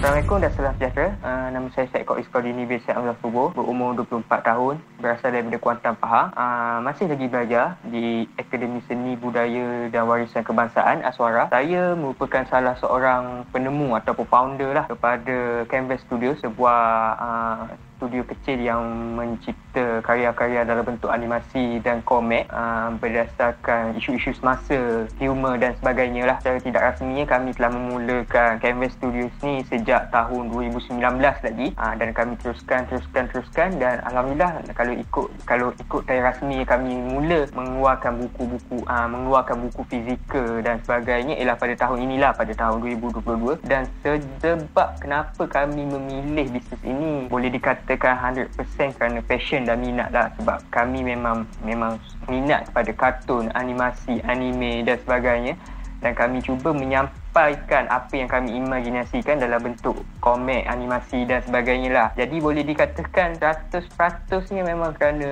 Assalamualaikum dan salam sejahtera. Uh, nama saya Syed Kok Iskordini bin Syed Amzal Subuh. Berumur 24 tahun. Berasal daripada Kuantan Pahang. Uh, masih lagi belajar di Akademi Seni Budaya dan Warisan Kebangsaan Aswara. Saya merupakan salah seorang penemu ataupun founder lah kepada Canvas Studio. Sebuah uh, studio kecil yang mencipta karya-karya dalam bentuk animasi dan komik uh, berdasarkan isu-isu semasa, humor dan sebagainya lah. Secara tidak rasminya kami telah memulakan Canvas Studios ni sejak tahun 2019 lagi uh, dan kami teruskan, teruskan, teruskan dan Alhamdulillah kalau ikut kalau ikut tayar rasmi kami mula mengeluarkan buku-buku uh, mengeluarkan buku fizikal dan sebagainya ialah pada tahun inilah pada tahun 2022 dan sebab kenapa kami memilih bisnes ini boleh dikata katakan 100% kerana passion dan minat lah sebab kami memang memang minat kepada kartun, animasi, anime dan sebagainya dan kami cuba menyampaikan apa yang kami imajinasikan dalam bentuk komik, animasi dan sebagainya lah. Jadi boleh dikatakan 100%nya memang kerana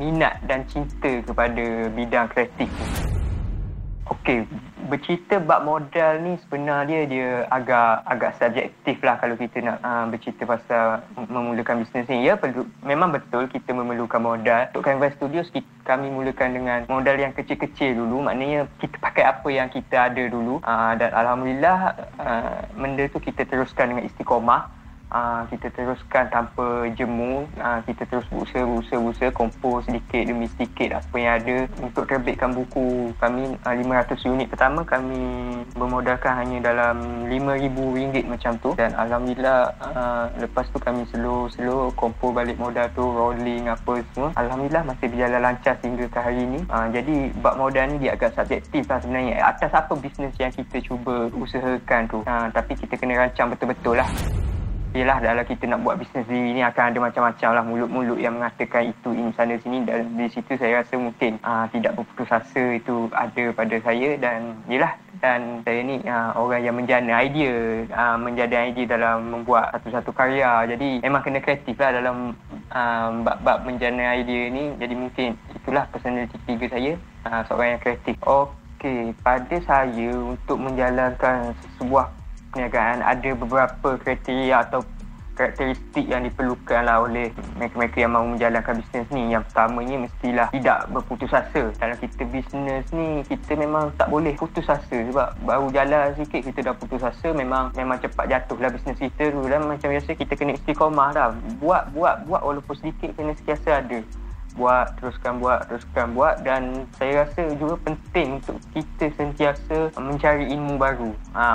minat dan cinta kepada bidang kreatif. Okey, bercerita bab modal ni sebenarnya dia agak agak subjektif lah kalau kita nak uh, bercerita pasal memulakan bisnes ni. Ya, perlu, memang betul kita memerlukan modal. Untuk Canvas Studios, kita, kami mulakan dengan modal yang kecil-kecil dulu. Maknanya kita pakai apa yang kita ada dulu. Uh, dan Alhamdulillah, uh, benda tu kita teruskan dengan istiqomah uh, kita teruskan tanpa jemu uh, kita terus berusaha berusaha berusaha kompos sedikit demi sedikit apa yang ada. Untuk terbitkan buku kami uh, 500 unit pertama kami bermodalkan hanya dalam RM5,000 macam tu. Dan Alhamdulillah uh, lepas tu kami slow slow kompos balik modal tu rolling apa semua. Alhamdulillah masih berjalan lancar sehingga ke hari ini. Uh, jadi bab modal ni dia agak subjektif lah sebenarnya. Atas apa bisnes yang kita cuba usahakan tu? Uh, tapi kita kena rancang betul-betul lah Yelah dalam kita nak buat bisnes sendiri ni akan ada macam-macam lah mulut-mulut yang mengatakan itu ini sana sini dan di situ saya rasa mungkin ah, tidak berputus asa itu ada pada saya dan yelah dan saya ni ah, orang yang menjana idea ah, menjana idea dalam membuat satu-satu karya. Jadi memang kena kreatif lah dalam aa, bab-bab menjana idea ni. Jadi mungkin itulah personality tiga saya aa, seorang yang kreatif. Okey, pada saya untuk menjalankan sebuah perniagaan ada beberapa kriteria atau karakteristik yang diperlukan lah oleh mereka-mereka yang mahu menjalankan bisnes ni. Yang pertamanya mestilah tidak berputus asa. Dalam kita bisnes ni, kita memang tak boleh putus asa sebab baru jalan sikit kita dah putus asa memang memang cepat jatuh lah bisnes kita tu. Dan macam biasa kita kena istiqomah dah. Buat, buat, buat walaupun sedikit kena setiasa ada buat, teruskan buat, teruskan buat dan saya rasa juga penting untuk kita sentiasa mencari ilmu baru, ha,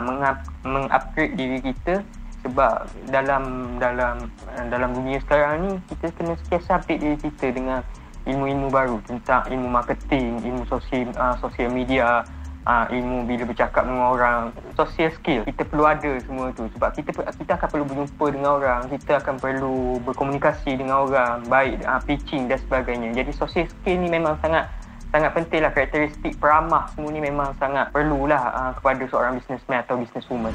mengupgrade diri kita sebab dalam dalam dalam dunia sekarang ni kita kena sentiasa update diri kita dengan ilmu-ilmu baru tentang ilmu marketing, ilmu sosial uh, sosial media, uh, ilmu bila bercakap dengan orang. Social skill kita perlu ada semua tu. Sebab kita kita akan perlu berjumpa dengan orang. Kita akan perlu berkomunikasi dengan orang. Baik uh, pitching dan sebagainya. Jadi social skill ni memang sangat sangat penting lah karakteristik peramah semua ni memang sangat perlulah uh, kepada seorang businessman atau businesswoman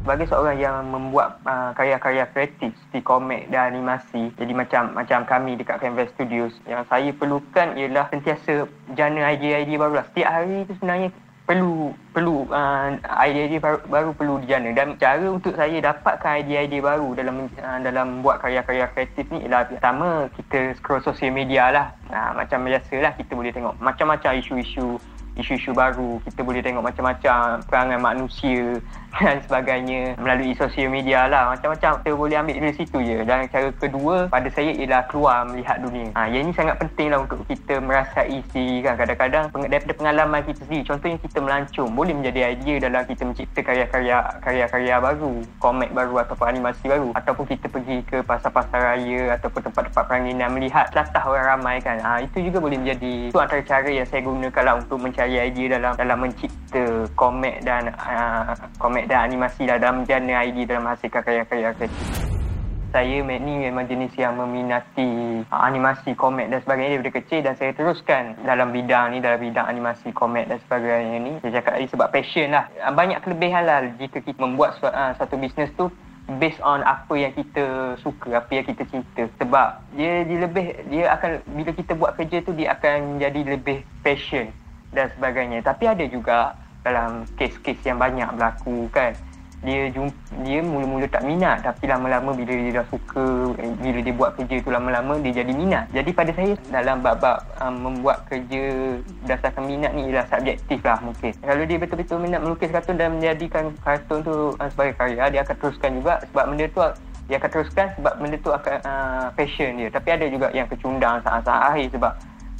sebagai seorang yang membuat uh, karya-karya kreatif seperti komik dan animasi jadi macam macam kami dekat Canvas Studios yang saya perlukan ialah sentiasa jana idea-idea baru lah. setiap hari tu sebenarnya perlu perlu uh, idea-idea baru, baru perlu dijana dan cara untuk saya dapatkan idea-idea baru dalam uh, dalam buat karya-karya kreatif ni ialah pertama kita scroll sosial media lah uh, macam biasalah kita boleh tengok macam-macam isu-isu isu-isu baru kita boleh tengok macam-macam perangai manusia dan sebagainya melalui sosial media lah. Macam-macam kita boleh ambil dari situ je. Dan cara kedua pada saya ialah keluar melihat dunia. Ha, yang ini sangat penting lah untuk kita merasai sendiri kan kadang-kadang daripada pengalaman kita sendiri. Contohnya kita melancong boleh menjadi idea dalam kita mencipta karya-karya karya-karya baru komik baru ataupun animasi baru. Ataupun kita pergi ke pasar-pasar raya ataupun tempat-tempat peranginan melihat telatah orang ramai kan. Ha, itu juga boleh menjadi itu antara cara yang saya gunakan lah untuk mencari idea dalam dalam mencipta komik dan uh, komik komik dan animasi lah dalam jana ID dalam menghasilkan karya-karya kreatif. Saya ni memang jenis yang meminati uh, animasi, komik dan sebagainya daripada kecil dan saya teruskan dalam bidang ni, dalam bidang animasi, komik dan sebagainya ni. Saya cakap tadi sebab passion lah. Uh, banyak kelebihan lah jika kita membuat uh, satu bisnes tu based on apa yang kita suka, apa yang kita cinta. Sebab dia, dia lebih, dia akan, bila kita buat kerja tu dia akan jadi lebih passion dan sebagainya. Tapi ada juga dalam kes-kes yang banyak berlaku kan? Dia jumpa, dia mula-mula tak minat tapi lama-lama bila dia dah suka bila dia buat kerja tu lama-lama dia jadi minat. Jadi pada saya dalam bab-bab um, membuat kerja berdasarkan minat ni ialah subjektif lah mungkin. Kalau dia betul-betul minat melukis kartun dan menjadikan kartun tu uh, sebagai karya dia akan teruskan juga. Sebab benda tu dia akan teruskan sebab benda tu akan uh, passion dia. Tapi ada juga yang kecundang saat-saat akhir sebab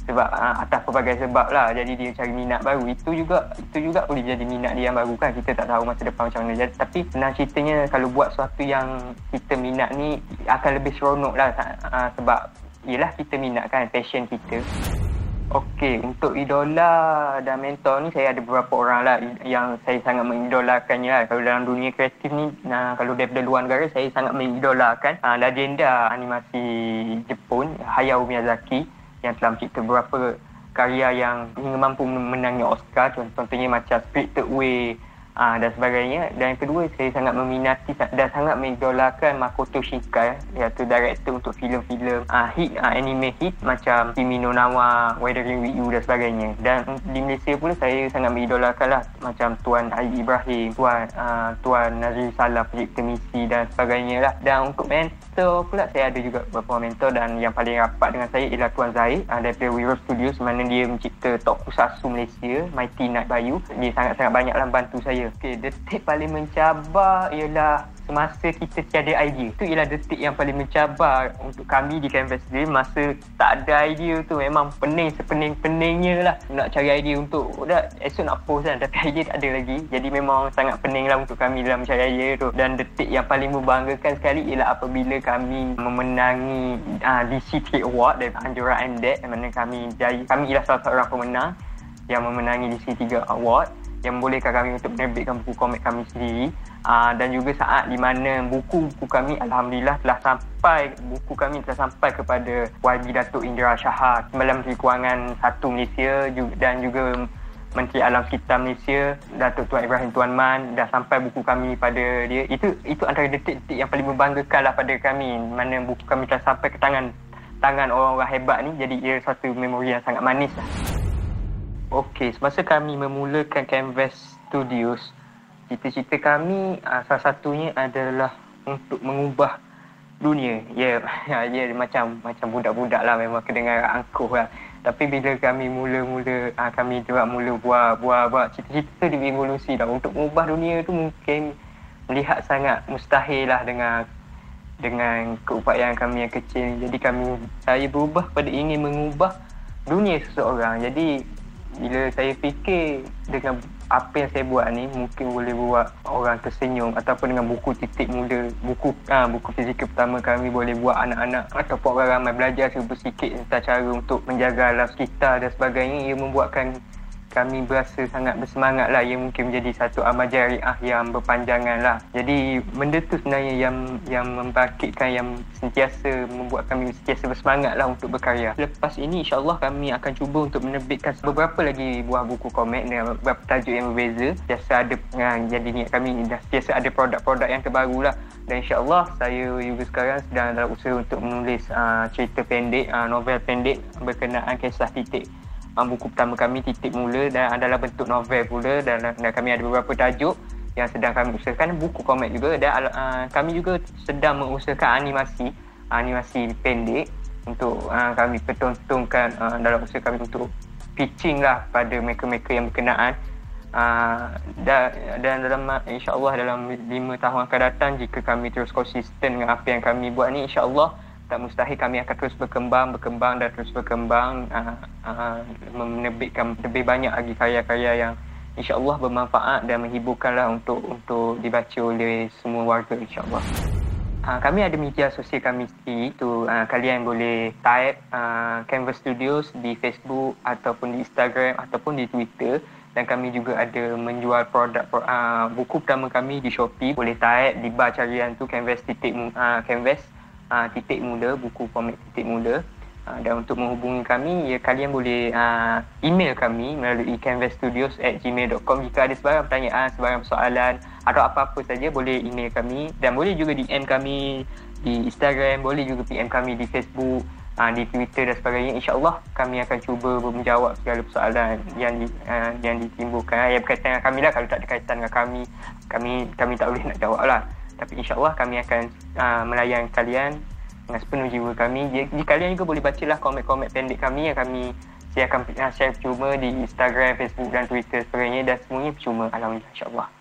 sebab uh, atas pelbagai sebab lah. Jadi dia cari minat baru. Itu juga itu juga boleh jadi minat dia yang baru kan. Kita tak tahu masa depan macam mana. Jadi, tapi senang ceritanya kalau buat sesuatu yang kita minat ni akan lebih seronok lah. Uh, sebab ialah kita minat kan passion kita. Okey, untuk idola dan mentor ni saya ada beberapa orang lah yang saya sangat mengidolakannya lah. Kalau dalam dunia kreatif ni, nah, kalau daripada luar negara, saya sangat mengidolakan uh, legenda animasi Jepun, Hayao Miyazaki yang telah mencipta beberapa karya yang mampu menangi Oscar. Contohnya macam Spirited Away uh, dan sebagainya. Dan yang kedua saya sangat meminati dan sangat mengidolakan Makoto Shinkai iaitu director untuk filem-filem uh, hit uh, anime hit macam Kimi no Nawa, Weathering with You dan sebagainya. Dan di Malaysia pula saya sangat mengidolakan lah macam Tuan Ali Ibrahim Tuan uh, Tuan Nazri Salah pencipta misi dan sebagainya lah. Dan untuk mentor pula saya ada juga beberapa mentor dan yang paling rapat dengan saya ialah Tuan Zahid uh, daripada Wiro Studios mana dia mencipta Tokusatsu Malaysia Mighty Night Bayu. Dia sangat-sangat banyaklah bantu saya Okey, detik paling mencabar ialah semasa kita tiada idea. Itu ialah detik yang paling mencabar untuk kami di Canvas Dream masa tak ada idea tu memang pening sepening-peningnya lah nak cari idea untuk dah esok nak post kan tapi idea tak ada lagi. Jadi memang sangat pening lah untuk kami dalam mencari idea tu. Dan detik yang paling membanggakan sekali ialah apabila kami memenangi uh, DC Trade Award dari Anjura MDEC mana kami jaya, kami ialah salah seorang pemenang yang memenangi DC 3 Award yang membolehkan kami untuk menerbitkan buku komik kami sendiri? Uh, dan juga saat di mana buku-buku kami Alhamdulillah telah sampai buku kami telah sampai kepada YB Datuk Indra Shahar Sembilan Menteri Kewangan Satu Malaysia dan juga Menteri Alam Sekitar Malaysia Datuk Tuan Ibrahim Tuan Man dah sampai buku kami pada dia. Itu itu antara detik-detik yang paling membanggakan lah pada kami mana buku kami telah sampai ke tangan tangan orang-orang hebat ni. Jadi ia satu memori yang sangat manis lah. Okey, semasa kami memulakan Canvas Studios, cita-cita kami uh, salah satunya adalah untuk mengubah dunia. Ya, yeah, ya yeah, macam macam budak-budak lah memang kedengar angkuh lah. Tapi bila kami mula-mula, uh, kami juga mula buat, buat, buat cita-cita di evolusi lah. Untuk mengubah dunia tu mungkin melihat sangat mustahil lah dengan dengan keupayaan kami yang kecil. Jadi kami, saya berubah pada ingin mengubah dunia seseorang. Jadi bila saya fikir dengan apa yang saya buat ni mungkin boleh buat orang tersenyum ataupun dengan buku titik mula buku ha, buku fizikal pertama kami boleh buat anak-anak ataupun orang ramai belajar sedikit tentang cara untuk menjaga alam sekitar dan sebagainya. Ia membuatkan kami berasa sangat bersemangat lah. Ia mungkin menjadi satu amal jariah yang berpanjangan lah. Jadi benda tu sebenarnya yang yang membangkitkan yang sentiasa membuat kami sentiasa bersemangat lah untuk berkarya. Lepas ini insyaAllah kami akan cuba untuk menerbitkan beberapa lagi buah buku komik. Dengan beberapa tajuk yang berbeza. Biasa ada uh, jadi niat kami dah biasa ada produk-produk yang terbaru lah. Dan insyaAllah saya juga sekarang sedang dalam usaha untuk menulis uh, cerita pendek uh, novel pendek berkenaan kisah titik um, buku pertama kami titik mula dan adalah bentuk novel pula. Dan, dan kami ada beberapa tajuk yang sedang kami usahakan. Buku komik juga. Dan uh, kami juga sedang mengusahakan animasi animasi pendek untuk uh, kami pertontonkan uh, dalam usaha kami untuk pitching lah pada mereka-mereka yang berkenaan. Uh, dan, dan dalam insyaAllah dalam lima tahun akan datang jika kami terus konsisten dengan apa yang kami buat ni insyaAllah tak mustahil kami akan terus berkembang, berkembang dan terus berkembang uh, uh, menerbitkan lebih banyak lagi karya-karya yang insyaAllah bermanfaat dan menghiburkanlah untuk untuk dibaca oleh semua warga insyaAllah. Uh, kami ada media sosial kami sendiri tu uh, kalian boleh type uh, Canvas Studios di Facebook ataupun di Instagram ataupun di Twitter. Dan kami juga ada menjual produk uh, buku pertama kami di Shopee. Boleh type di bar carian tu Canvas titik uh, Canvas uh, titik muda buku komik titik muda uh, dan untuk menghubungi kami ya kalian boleh uh, email kami melalui canvasstudios@gmail.com jika ada sebarang pertanyaan sebarang soalan atau apa-apa saja boleh email kami. Dan boleh juga DM kami di Instagram boleh juga PM kami di Facebook uh, di Twitter dan sebagainya. insyaAllah kami akan cuba menjawab segala persoalan yang di, uh, yang ditimbulkan. Yang berkaitan dengan kami lah. Kalau tak ada kaitan dengan kami kami kami tak boleh nak jawab lah tapi insyaAllah kami akan uh, melayan kalian dengan sepenuh jiwa kami. Jadi kalian juga boleh bacalah komen-komen pendek kami yang kami saya akan share cuma di Instagram, Facebook dan Twitter sebagainya dan semuanya percuma Alhamdulillah insyaAllah